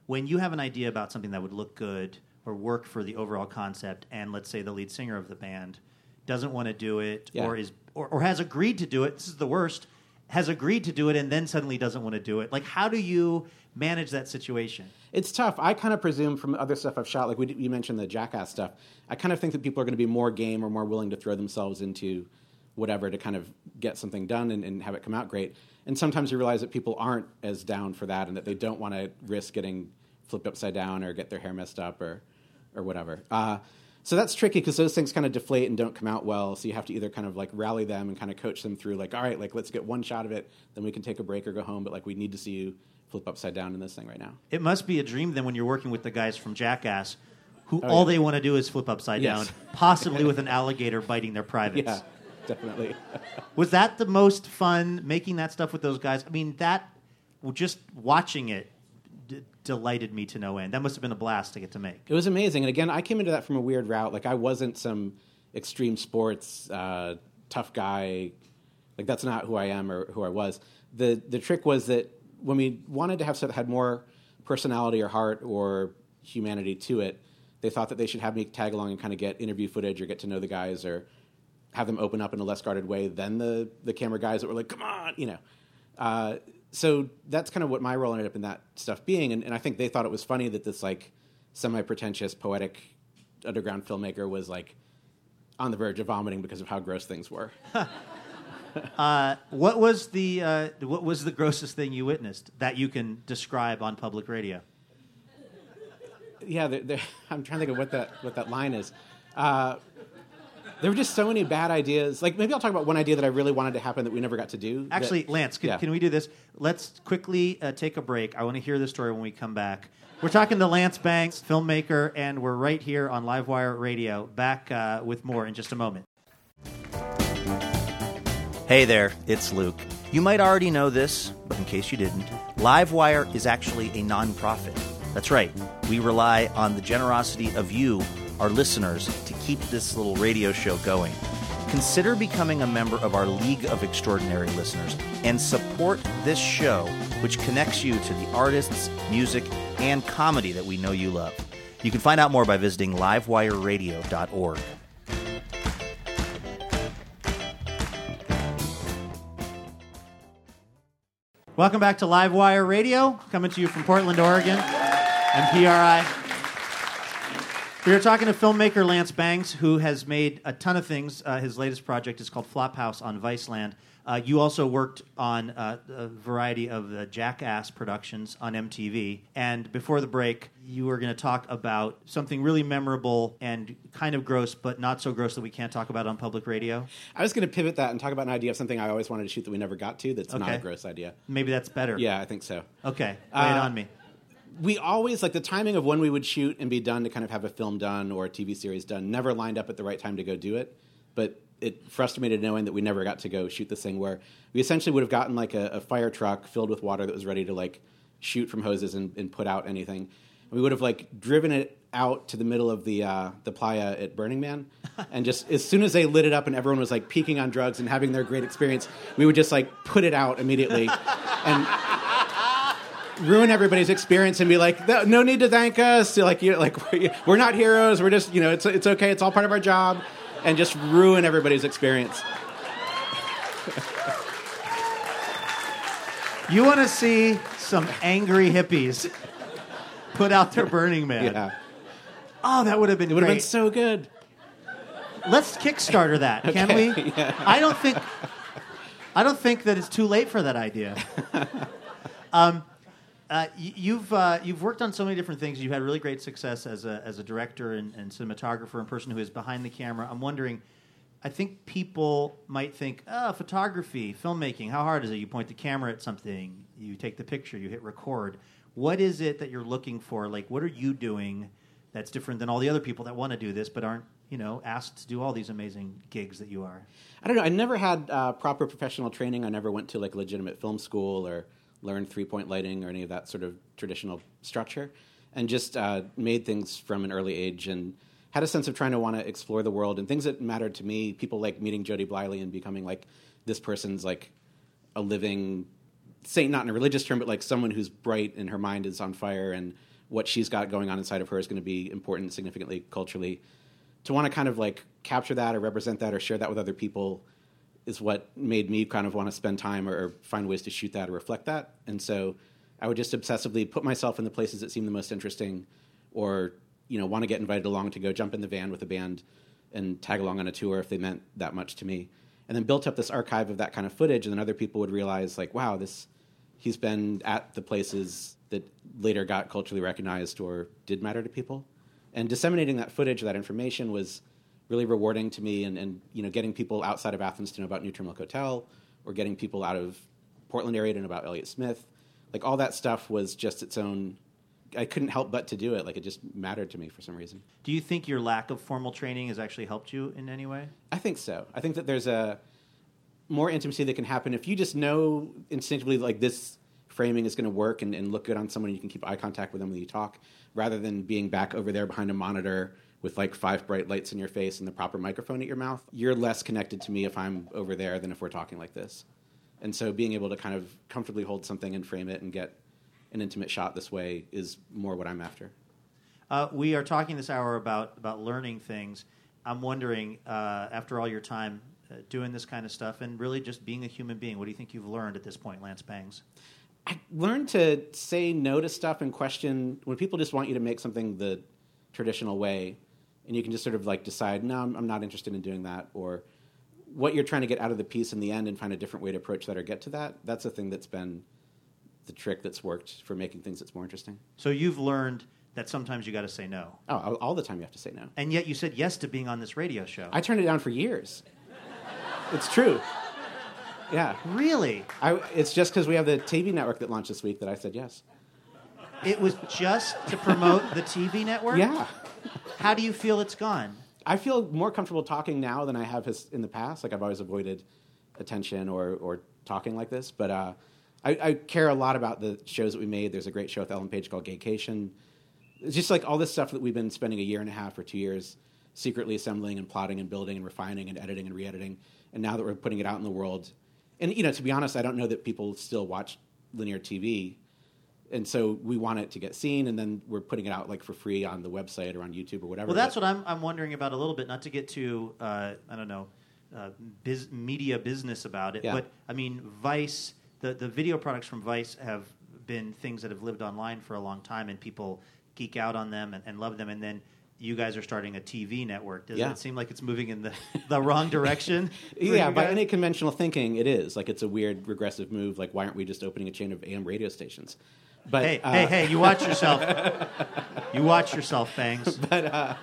when you have an idea about something that would look good or work for the overall concept, and let's say the lead singer of the band doesn't want to do it, Yeah. or is or, or has agreed to do it, this is the worst, has agreed to do it, and then suddenly doesn't want to do it. Like, how do you manage that situation? It's tough. I kind of presume from other stuff I've shot, like we, you mentioned the Jackass stuff. I kind of think that people are going to be more game or more willing to throw themselves into whatever to kind of get something done and, and have it come out great. And sometimes you realize that people aren't as down for that, and that they don't want to risk getting flipped upside down or get their hair messed up or or whatever. Uh, so that's tricky because those things kind of deflate and don't come out well. So you have to either kind of like rally them and kind of coach them through, like, all right, like let's get one shot of it, then we can take a break or go home. But like we need to see you flip upside down in this thing right now. It must be a dream then when you're working with the guys from Jackass, who Oh, all yeah. they want to do is flip upside Yes. down, possibly with an alligator biting their privates. Yeah, definitely. Was that the most fun making that stuff with those guys? I mean, that just watching it delighted me to no end. That must have been a blast to get to make. It was amazing. And again, I came into that from a weird route. Like I wasn't some extreme sports uh, tough guy. Like that's not who I am or who I was. The the trick was that when we wanted to have stuff that had more personality or heart or humanity to it, they thought that they should have me tag along and kind of get interview footage or get to know the guys or have them open up in a less guarded way than the the camera guys that were like, "Come on," you know. Uh, so that's kind of what my role ended up in that stuff being, and, and I think they thought it was funny that this like semi pretentious poetic underground filmmaker was like on the verge of vomiting because of how gross things were. Uh, what was the uh, what was the grossest thing you witnessed that you can describe on public radio? yeah, they're, they're, I'm trying to think of what that what that line is. Uh, there were just so many bad ideas. Like maybe I'll talk about one idea that I really wanted to happen that we never got to do. that- Actually, Lance, can, Yeah. can we do this? Let's quickly uh, take a break. I want to hear the story when we come back. We're talking to Lance Bangs, filmmaker, and we're right here on Livewire Radio. Back uh, with more in just a moment. Hey there, it's Luke. You might already know this, but in case you didn't, Livewire is actually a nonprofit. That's right, we rely on the generosity of you, our listeners, to keep this little radio show going. Consider becoming a member of our League of Extraordinary Listeners and support this show, which connects you to the artists, music, and comedy that we know you love. You can find out more by visiting livewireradio.org. Welcome back to Livewire Radio, coming to you from Portland, Oregon, and PRI. We are talking to filmmaker Lance Bangs, who has made a ton of things. Uh, his latest project is called Flophouse on Viceland. Uh, you also worked on uh, a variety of the Jackass productions on MTV. And before the break, you were going to talk about something really memorable and kind of gross, but not so gross that we can't talk about on public radio. I was going to pivot that and talk about an idea of something I always wanted to shoot that we never got to. That's not a gross idea. Maybe that's better. Yeah, I think so. Okay, lay it Uh, on me. We always like the timing of when we would shoot and be done to kind of have a film done or a TV series done never lined up at the right time to go do it. But it frustrated knowing that we never got to go shoot this thing where we essentially would have gotten like a, a fire truck filled with water that was ready to like shoot from hoses and, and put out anything. We would have like driven it out to the middle of the uh, the playa at Burning Man, and just as soon as they lit it up and everyone was like peaking on drugs and having their great experience, we would just like put it out immediately, and ruin everybody's experience and be like, "No- need to thank us. Like, you like we're not heroes. We're just, you know, it's it's okay. It's all part of our job, and just ruin everybody's experience. You want to see some angry hippies put out their Burning Man. Yeah. Oh, that would have been It would have been so good. Let's Kickstarter that, can we? Yeah. I don't think I don't think that it's too late for that idea. um, uh, you've uh, you've worked on so many different things. You've had really great success as a as a director and, and cinematographer and person who is behind the camera. I'm wondering. I think people might think, oh, photography, filmmaking, how hard is it? You point the camera at something, you take the picture, you hit record. What is it that you're looking for? Like, what are you doing that's different than all the other people that want to do this but aren't, you know, asked to do all these amazing gigs that you are? I don't know. I never had uh, proper professional training. I never went to like legitimate film school or learned three point lighting or any of that sort of traditional structure, and just uh, made things from an early age and had a sense of trying to want to explore the world and things that mattered to me. People like meeting Jodie Bliley and becoming like this person's like a living saint, not in a religious term, but like someone who's bright and her mind is on fire and what she's got going on inside of her is going to be important significantly culturally to want to kind of like capture that or represent that or share that with other people is what made me kind of want to spend time or, find ways to shoot that or reflect that. And so I would just obsessively put myself in the places that seemed the most interesting or, you know, want to get invited along to go jump in the van with a band and tag along on a tour if they meant that much to me. And then built up this archive of that kind of footage and then other people would realize like, wow, this he's been at the places that later got culturally recognized or did matter to people. And disseminating that footage, that information was really rewarding to me and, and you know, getting people outside of Athens to know about Neutral Milk Hotel or getting people out of Portland area to know about Elliott Smith. Like all that stuff was just its own I couldn't help but to do it. Like it just mattered to me for some reason. Do you think your lack of formal training has actually helped you in any way? I think so. I think that there's a more intimacy that can happen if you just know instinctively like this framing is going to work and, and look good on someone. And you can keep eye contact with them when you talk, rather than being back over there behind a monitor with like five bright lights in your face and the proper microphone at your mouth. You're less connected to me if I'm over there than if we're talking like this. And so being able to kind of comfortably hold something and frame it and get an intimate shot this way is more what I'm after. Uh, we are talking this hour about about learning things. I'm wondering, uh, after all your time uh, doing this kind of stuff and really just being a human being, what do you think you've learned at this point, Lance Bangs? I learned to say no to stuff and question when people just want you to make something the traditional way, and you can just sort of like decide, no, I'm, I'm not interested in doing that, or what you're trying to get out of the piece in the end and find a different way to approach that or get to that. That's a thing that's been the trick that's worked for making things that's more interesting. So you've learned that sometimes you got to say no. Oh, all- the time you have to say no. And yet you said yes to being on this radio show. I turned it down for years. it's true. Yeah. Really? I, it's just because we have the TV network that launched this week that I said yes. It was just to promote the TV network? Yeah. How do you feel it's gone? I feel more comfortable talking now than I have his, in the past. Like I've always avoided attention or, or talking like this, but uh, I, I care a lot about the shows that we made. There's a great show with Ellen Page called Gaycation. It's just like all this stuff that we've been spending a year and a half or two years secretly assembling and plotting and building and refining and editing and re-editing. And now that we're putting it out in the world, and you know, to be honest, I don't know that people still watch linear TV, and so we want it to get seen, and then we're putting it out like for free on the website or on YouTube or whatever. Well, that's But- what I'm, I'm wondering about a little bit. Not to get too, uh, I don't know, uh, biz, media business about it, Yeah. but I mean, Vice, the, the video products from Vice have been things that have lived online for a long time, and people geek out on them and, and love them. And then you guys are starting a TV network. Does Yeah. it seem like it's moving in the, the wrong direction? yeah, by any conventional thinking, it is like it's a weird regressive move. Like, why aren't we just opening a chain of AM radio stations? But hey, uh, hey, hey! You watch yourself. you watch yourself, Fangs. but uh,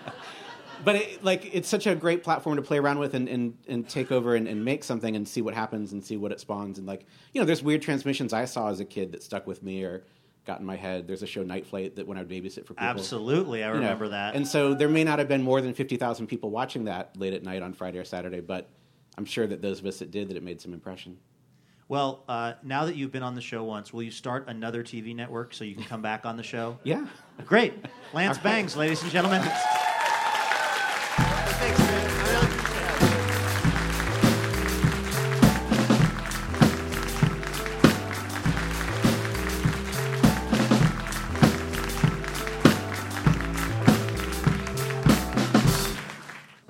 but it, like it's such a great platform to play around with and, and, and take over and, and make something and see what happens and see what it spawns and like you know there's weird transmissions I saw as a kid that stuck with me or got in my head. There's a show Night Flight that when I would babysit for people. Absolutely, I you know, remember that. And so there may not have been more than fifty thousand people watching that late at night on Friday or Saturday, but I'm sure that those of us that did that it made some impression. Well, uh, now that you've been on the show once, will you start another TV network so you can come back on the show? Yeah. Great. Lance Bangs, ladies and gentlemen.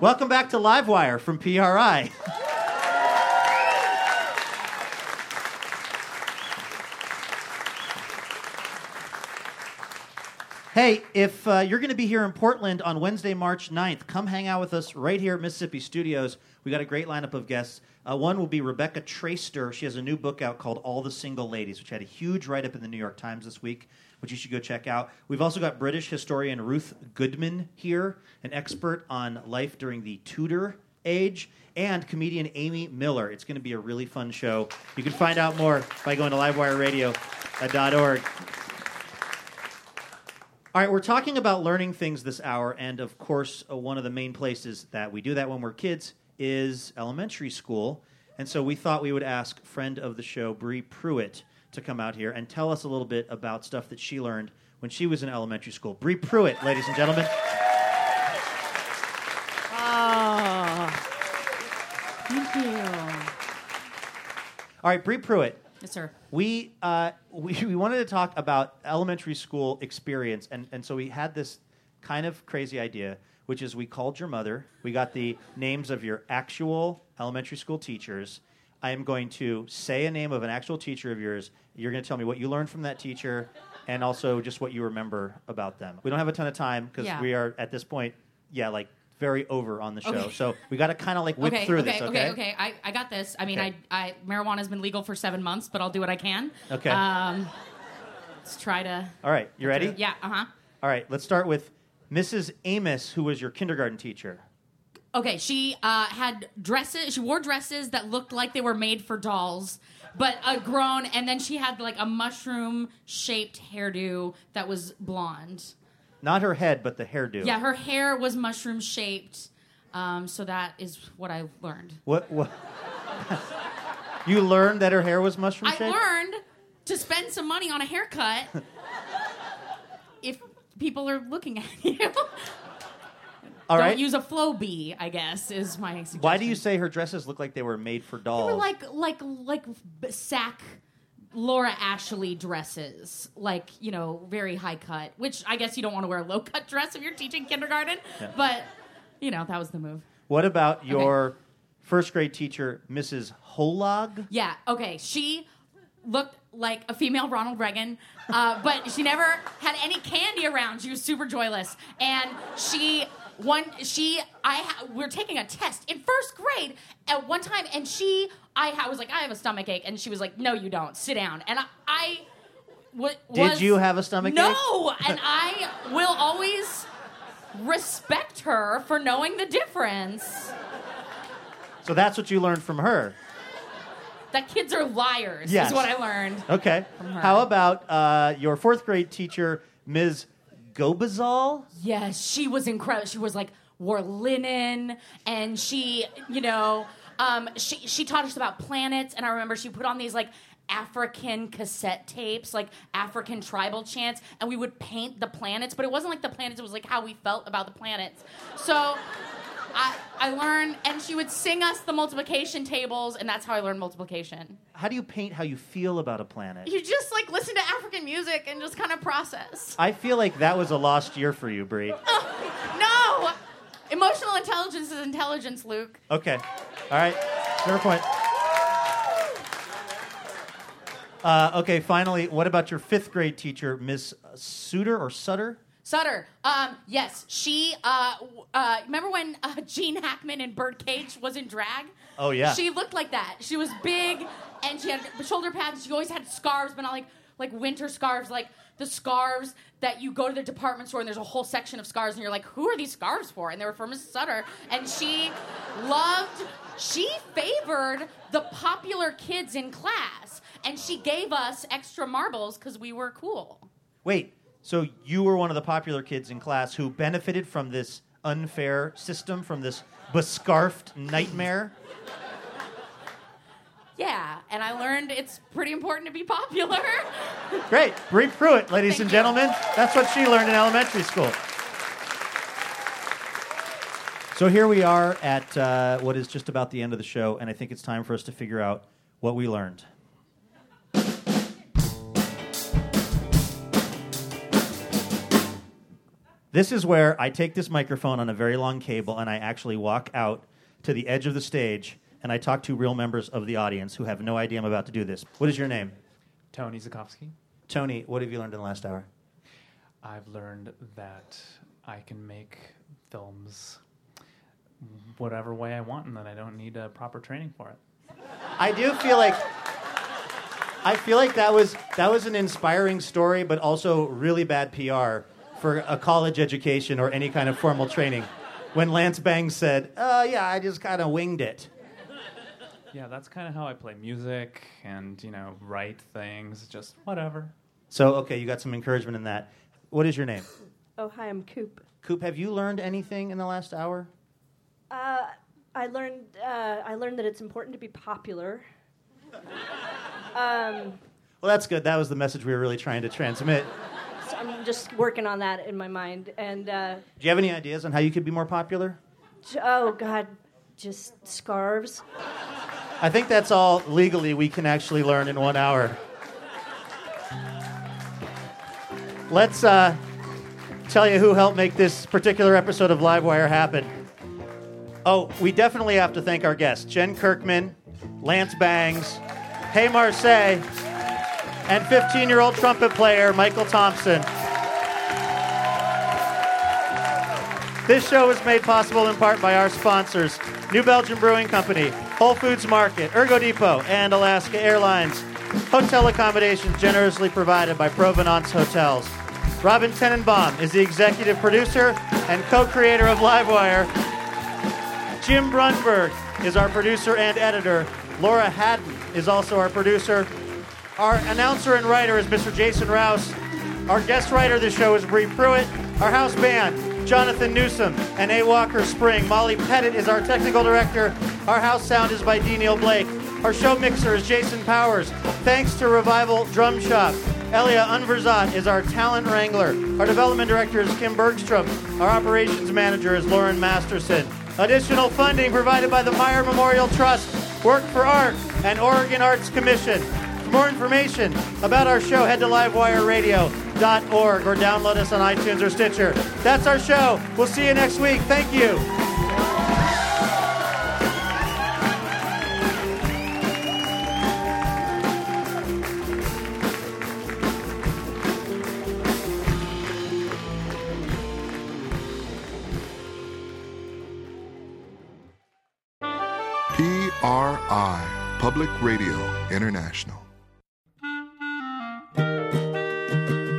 Welcome back to Livewire from PRI. Hey, if uh, you're going to be here in Portland on Wednesday, March 9th, come hang out with us right here at Mississippi Studios. We got a great lineup of guests. Uh, one will be Rebecca Traister. She has a new book out called All the Single Ladies, which had a huge write up in the New York Times this week, which you should go check out. We've also got British historian Ruth Goodman here, an expert on life during the Tudor age, and comedian Amy Miller. It's going to be a really fun show. You can find out more by going to livewireradio.org. All right, we're talking about learning things this hour, and of course, uh, one of the main places that we do that when we're kids is elementary school. And so we thought we would ask friend of the show, Bree Pruitt, to come out here and tell us a little bit about stuff that she learned when she was in elementary school. Bree Pruitt, ladies and gentlemen. Oh, thank you. All right, Bree Pruitt. Yes, sir. We, uh, we we wanted to talk about elementary school experience, and, and so we had this kind of crazy idea, which is we called your mother. We got the names of your actual elementary school teachers. I am going to say a name of an actual teacher of yours. You're going to tell me what you learned from that teacher, and also just what you remember about them. We don't have a ton of time because Yeah. we are at this point, yeah, like very over on the show. Okay. So we got to kind of like whip okay, through okay, this. okay, okay. Okay. I, I got this. I mean. I, I marijuana has been legal for seven months, but I'll do what I can. Okay. Um, let's try to. All right, you ready? Yeah. Uh huh. All right, let's start with Mrs. Amos, who was your kindergarten teacher. Okay, she uh, had dresses. She wore dresses that looked like they were made for dolls, but uh, grown. And then she had like a mushroom-shaped hairdo that was blonde. Not her head, but the hairdo. Yeah, her hair was mushroom-shaped. Um, so that is what I learned. What? what? you learned that her hair was mushroom shaped? I learned to spend some money on a haircut if people are looking at you. All Don't right. use a Flowbee, I guess, is my suggestion. Why do you say her dresses look like they were made for They dolls? were like like like sack Laura Ashley dresses, like you know, very high cut. Which I guess you don't want to wear a low cut dress if you're teaching kindergarten, Yeah. but you know that was the move. what about your first grade teacher, Mrs. Holag? Yeah. Okay. She looked like a female Ronald Reagan, uh, but she never had any candy around. She was super joyless, and she one she I ha- we are taking a test in first grade at one time, and she I ha- was like I have a stomach ache, and she was like No, you don't. Sit down, and I. I wa- Did you have a stomach ache? No, and I will always respect her for knowing the difference. So that's what you learned from her. That kids are liars Yes. is what I learned. Okay. How about uh, your fourth grade teacher, Ms. Gobazal? Yes, she was incredible. She was like wore linen, and she, you know, um, she she taught us about planets. And I remember she put on these like African cassette tapes, like African tribal chants, and we would paint the planets. But it wasn't like the planets; it was like how we felt about the planets. So. I, I learned, and she would sing us the multiplication tables, and that's how I learned multiplication. How do you paint how you feel about a planet? You just like listen to African music and just kind of process. I feel like that was a lost year for you, Bree. No! Emotional intelligence is intelligence, Luke. Okay. All right. Fair point. Uh, okay, finally, what about your fifth grade teacher, Miss Suter or Sutter? Sutter, um, yes, she. Uh, uh, remember when uh, Gene Hackman in Birdcage was in drag? Oh, yeah. She looked like that. She was big, and she had shoulder pads. She always had scarves, but not like like winter scarves, like the scarves that you go to the department store and there's a whole section of scarves, and you're like, who are these scarves for? And they were for Mrs. Sutter, and she loved. She favored the popular kids in class, and she gave us extra marbles because we were cool. Wait, so you were one of the popular kids in class who benefited from this unfair system, from this bescarfed nightmare? Yeah, and I learned it's pretty important to be popular. Great. Bree Pruitt, ladies and gentlemen. That's what she learned in elementary school. So here we are at uh, what is just about the end of the show, and I think it's time for us to figure out what we learned. This is where I take this microphone on a very long cable and I actually walk out to the edge of the stage and I talk to real members of the audience who have no idea I'm about to do this. What is your name? Tony Zakowski. Tony, what have you learned in the last hour? I've learned that I can make films whatever way I want and that I don't need a proper training for it. I do feel like I feel like that was that was an inspiring story, but also really bad PR for a college education or any kind of formal training. When Lance Bangs said, "Uh, yeah, I just kind of winged it." Yeah, that's kind of how I play music and, you know, write things, just whatever. So, okay, you got some encouragement in that. What is your name? Oh, hi, I'm Coop. Coop, have you learned anything in the last hour? Uh, I learned uh, I learned that it's important to be popular. Um, Well, that's good. That was the message we were really trying to transmit. so I'm just working on that in my mind. And uh, Do you have any ideas on how you could be more popular? j- oh God, just scarves. I think that's all legally we can actually learn in one hour. Let's uh, tell you who helped make this particular episode of Livewire happen. Oh, we definitely have to thank our guests Jen Kirkman, Lance Bangs, Hey Marseille, and 15 year old trumpet player Michael Thompson. This show is made possible in part by our sponsors New Belgium Brewing Company, Whole Foods Market, Ergo Depot, and Alaska Airlines. Hotel accommodations generously provided by Provenance Hotels. Robin Tenenbaum is the executive producer and co creator of Livewire. Jim Brunberg is our producer and editor. Laura Haddon is also our producer. Our announcer and writer is Mr. Jason Rouse. Our guest writer of the show is Bree Pruitt. Our house band, Jonathan Newsom and A. Walker Spring. Molly Pettit is our technical director. Our house sound is by D. Neil Blake. Our show mixer is Jason Powers. Thanks to Revival Drum Shop. Elia Unverzat is our talent wrangler. Our development director is Kim Bergstrom. Our operations manager is Lauren Masterson. Additional funding provided by the Meyer Memorial Trust, Work for Art, and Oregon Arts Commission. For more information about our show, head to livewireradio.org or download us on iTunes or Stitcher. That's our show. We'll see you next week. Thank you. PRI, Public Radio International.